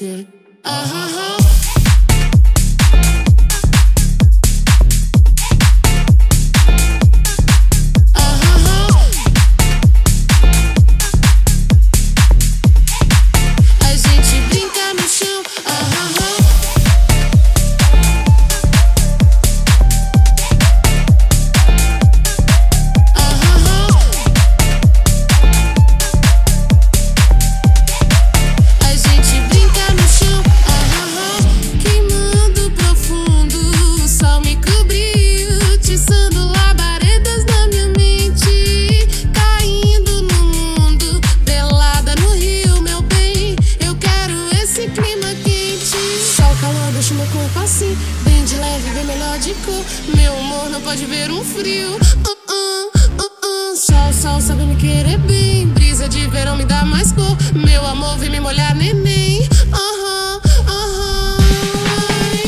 good. Uh-huh. Meu amor não pode ver um frio. Uh, uh, uh, uh. sol, sol, sabe me querer bem. Brisa de verão me dá mais cor. Meu amor, vem me molhar, neném.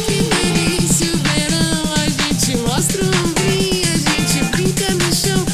Que delícia o verão. A gente mostra um brinco, a gente brinca no chão.